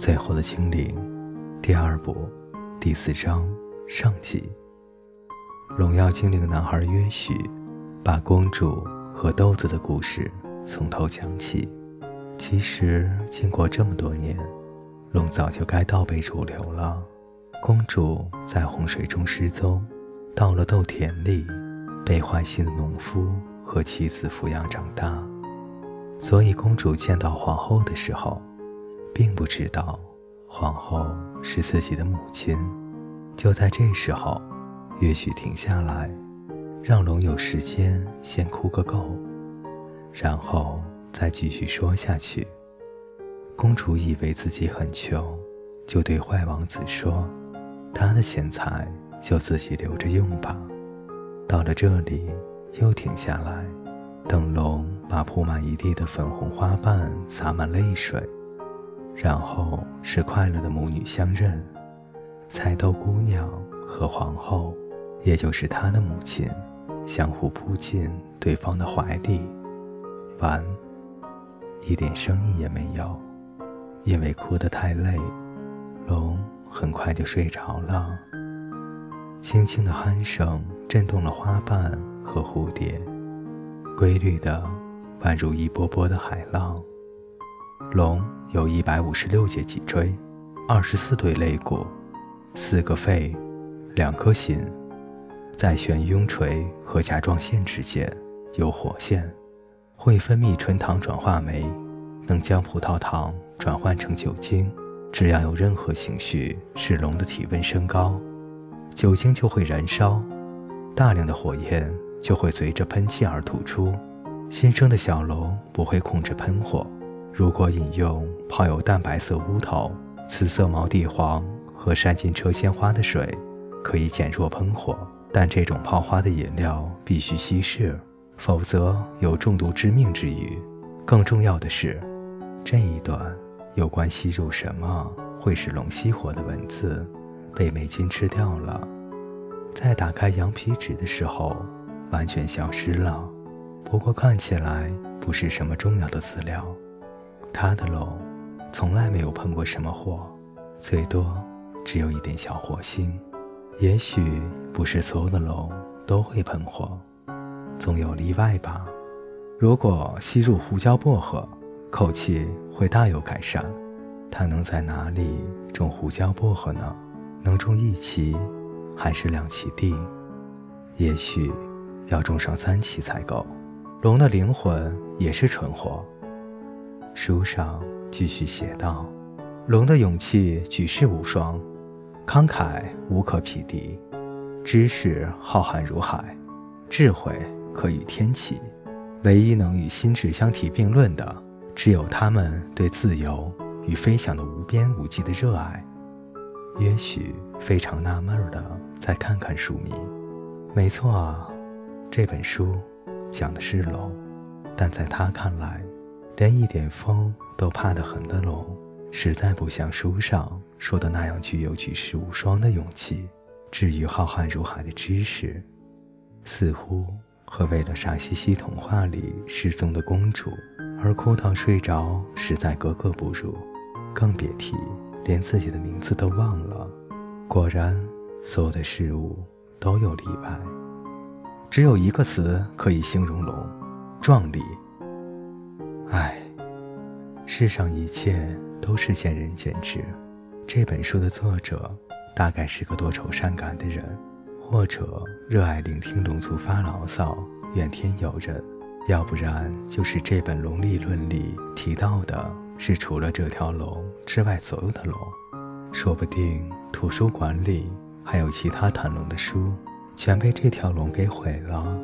最后的精灵，第二部第四章上集。荣耀精灵男孩约许，把公主和豆子的故事从头讲起。其实，经过这么多年，龙早就该倒背如流了。公主在洪水中失踪，到了豆田里，被坏心的农夫和妻子抚养长大。所以，公主见到皇后的时候，并不知道皇后是自己的母亲。就在这时候，乐许停下来，让龙有时间先哭个够，然后再继续说下去。公主以为自己很穷，就对坏王子说：“他的钱财就自己留着用吧。”到了这里，又停下来，等龙把铺满一地的粉红花瓣洒满泪水。然后是快乐的母女相认，彩豆姑娘和皇后，也就是她的母亲，相互扑进对方的怀里。完，一点声音也没有，因为哭得太累，龙很快就睡着了。轻轻的鼾声震动了花瓣和蝴蝶，规律的，宛如一波波的海浪。龙。有一百五十六节脊椎，二十四对肋骨，四个肺，两颗心，在悬雍垂和甲状腺之间有火线，会分泌醇糖转化酶，能将葡萄糖转换成酒精。只要有任何情绪使龙的体温升高，酒精就会燃烧，大量的火焰就会随着喷气而吐出。新生的小龙不会控制喷火。如果饮用泡有淡白色乌头、紫色毛地黄和山金车鲜花的水，可以减弱喷火，但这种泡花的饮料必须稀释，否则有中毒致命之虞。更重要的是，这一段有关吸入什么会使龙熄火的文字被霉菌吃掉了，在打开羊皮纸的时候完全消失了。不过看起来不是什么重要的资料。他的龙从来没有碰过什么火，最多只有一点小火星。也许不是所有的龙都会喷火，总有例外吧。如果吸入胡椒薄荷，口气会大有改善。他能在哪里种胡椒薄荷呢？能种一期，还是两期地？也许要种上三期才够。龙的灵魂也是纯火。书上继续写道：“龙的勇气举世无双，慷慨无可匹敌，知识浩瀚如海，智慧可与天齐。唯一能与心智相提并论的，只有他们对自由与飞翔的无边无际的热爱。”也许非常纳闷的再看看书名，没错啊，这本书讲的是龙，但在他看来。连一点风都怕得很的龙，实在不像书上说的那样具有举世无双的勇气。至于浩瀚如海的知识，似乎和为了傻西西童话里失踪的公主而哭到睡着实在格格不入，更别提连自己的名字都忘了。果然，所有的事物都有例外，只有一个词可以形容龙：壮丽。唉，世上一切都是见仁见智。这本书的作者大概是个多愁善感的人，或者热爱聆听龙族发牢骚，怨天尤人；要不然就是这本龙理论里提到的是除了这条龙之外所有的龙。说不定图书馆里还有其他谈龙的书，全被这条龙给毁了。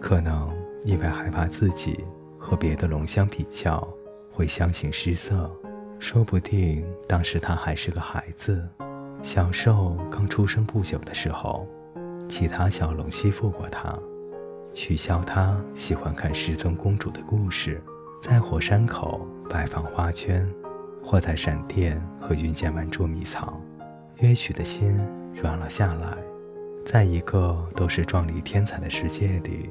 可能因为害怕自己。和别的龙相比较，会相形失色。说不定当时他还是个孩子，小兽刚出生不久的时候，其他小龙欺负过他，取笑他喜欢看失踪公主的故事，在火山口摆放花圈，或在闪电和云间玩捉迷藏。约许的心软了下来，在一个都是壮丽天才的世界里，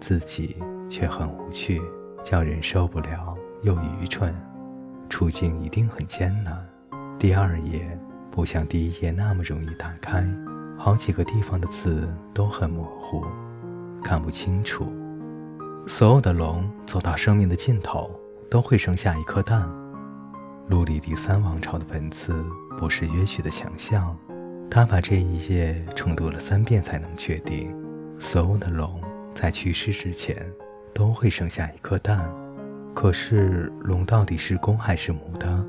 自己却很无趣。叫人受不了又愚蠢，处境一定很艰难。第二页不像第一页那么容易打开，好几个地方的字都很模糊，看不清楚。所有的龙走到生命的尽头，都会生下一颗蛋。陆离第三王朝的文字不是约许的强项，他把这一页重读了三遍才能确定，所有的龙在去世之前都会生下一颗蛋。可是龙到底是公还是母的？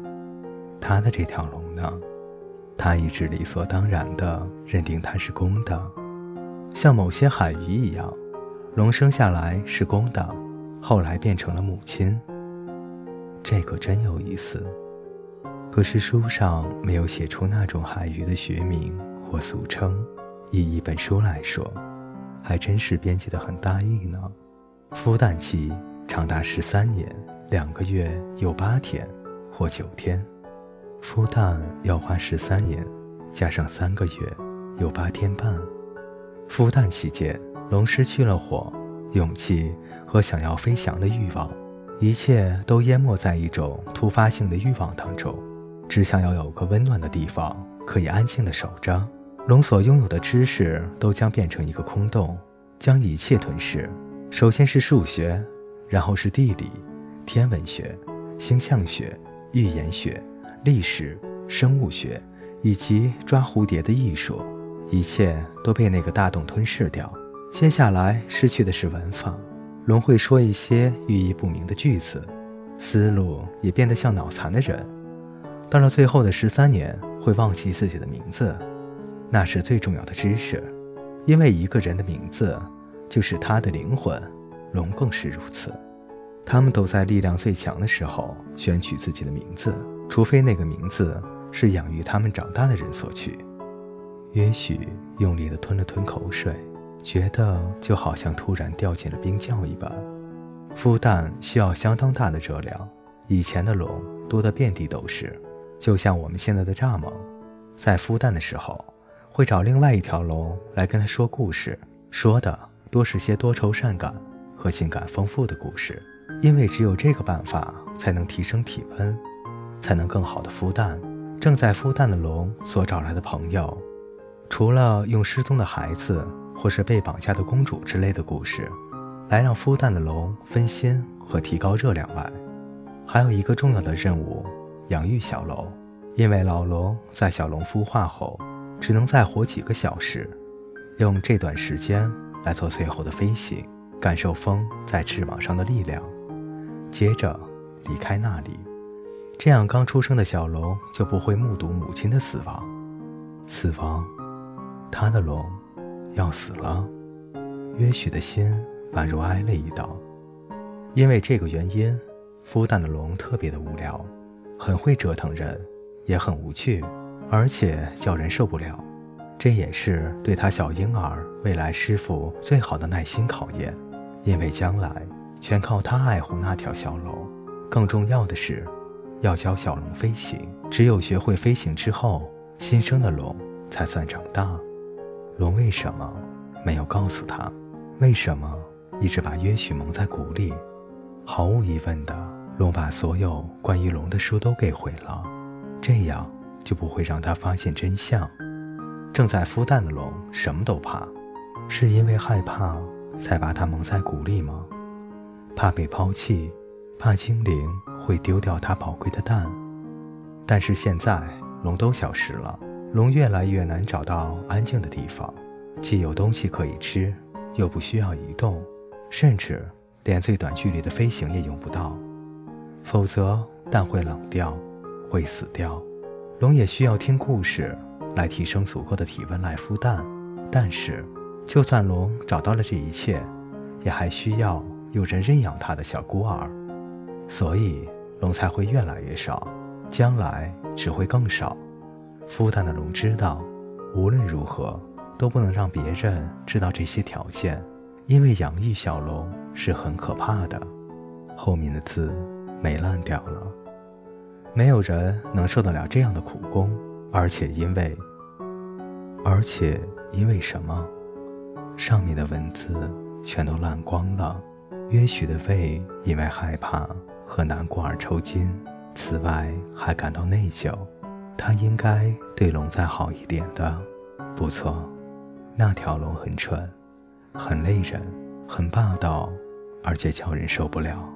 他的这条龙呢？他一直理所当然地认定它是公的，像某些海鱼一样，龙生下来是公的，后来变成了母亲。这可真有意思。可是书上没有写出那种海鱼的学名或俗称。以一本书来说，还真是编辑得很大意呢。孵蛋期长达十三年两个月又八天，或九天。孵蛋要花十三年，加上三个月，有八天半。孵蛋期间，龙失去了火、勇气和想要飞翔的欲望，一切都淹没在一种突发性的欲望当中，只想要有个温暖的地方可以安静地守着。龙所拥有的知识都将变成一个空洞，将一切吞噬。首先是数学，然后是地理、天文学、星象学、预言学。历史、生物学以及抓蝴蝶的艺术，一切都被那个大洞吞噬掉。接下来失去的是文法，龙会说一些寓意不明的句子，思路也变得像脑残的人。到了最后的十三年，会忘记自己的名字，那是最重要的知识，因为一个人的名字就是他的灵魂。龙更是如此，他们都在力量最强的时候选取自己的名字。除非那个名字是养育他们长大的人所取。约许用力地吞了吞口水，觉得就好像突然掉进了冰窖一般。孵蛋需要相当大的热量，以前的龙多得遍地都是，就像我们现在的蚱蜢，在孵蛋的时候会找另外一条龙来跟他说故事，说的多是些多愁善感和情感丰富的故事，因为只有这个办法才能提升体温。才能更好的孵蛋。正在孵蛋的龙所找来的朋友，除了用失踪的孩子或是被绑架的公主之类的故事，来让孵蛋的龙分心和提高热量外，还有一个重要的任务：养育小龙。因为老龙在小龙孵化后，只能再活几个小时，用这段时间来做最后的飞行，感受风在翅膀上的力量，接着离开那里。这样，刚出生的小龙就不会目睹母亲的死亡。死亡，他的龙要死了。约许的心宛如挨了一刀。因为这个原因，孵蛋的龙特别的无聊，很会折腾人，也很无趣，而且叫人受不了。这也是对他小婴儿未来师傅最好的耐心考验，因为将来全靠他爱护那条小龙。更重要的是。要教小龙飞行，只有学会飞行之后，新生的龙才算长大。龙为什么没有告诉他？为什么一直把约许蒙在鼓里？毫无疑问的，龙把所有关于龙的书都给毁了，这样就不会让他发现真相。正在孵蛋的龙什么都怕，是因为害怕才把它蒙在鼓里吗？怕被抛弃，怕精灵。会丢掉它宝贵的蛋，但是现在龙都消失了，龙越来越难找到安静的地方，既有东西可以吃，又不需要移动，甚至连最短距离的飞行也用不到，否则蛋会冷掉，会死掉。龙也需要听故事来提升足够的体温来孵蛋，但是就算龙找到了这一切，也还需要有人认养它的小孤儿，所以。龙才会越来越少，将来只会更少。孵蛋的龙知道，无论如何都不能让别人知道这些条件，因为养育小龙是很可怕的。后面的字没烂掉了，没有人能受得了这样的苦工，而且因为，而且因为什么？上面的文字全都烂光了。约许的胃因为害怕。和难过而抽筋，此外还感到内疚，他应该对龙再好一点的。不错，那条龙很蠢，很累人，很霸道，而且叫人受不了。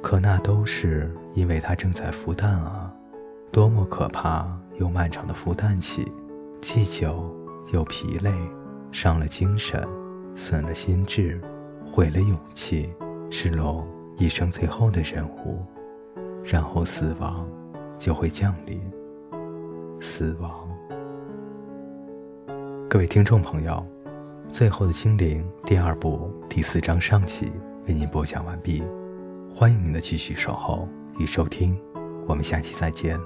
可那都是因为它正在孵蛋啊！多么可怕又漫长的孵蛋期，既久又疲累，伤了精神，损了心智，毁了勇气，是龙一生最后的任务。然后死亡就会降临。死亡。各位听众朋友，《最后的精灵》第二部第四章上集为您播讲完毕，欢迎您的继续守候与收听，我们下期再见。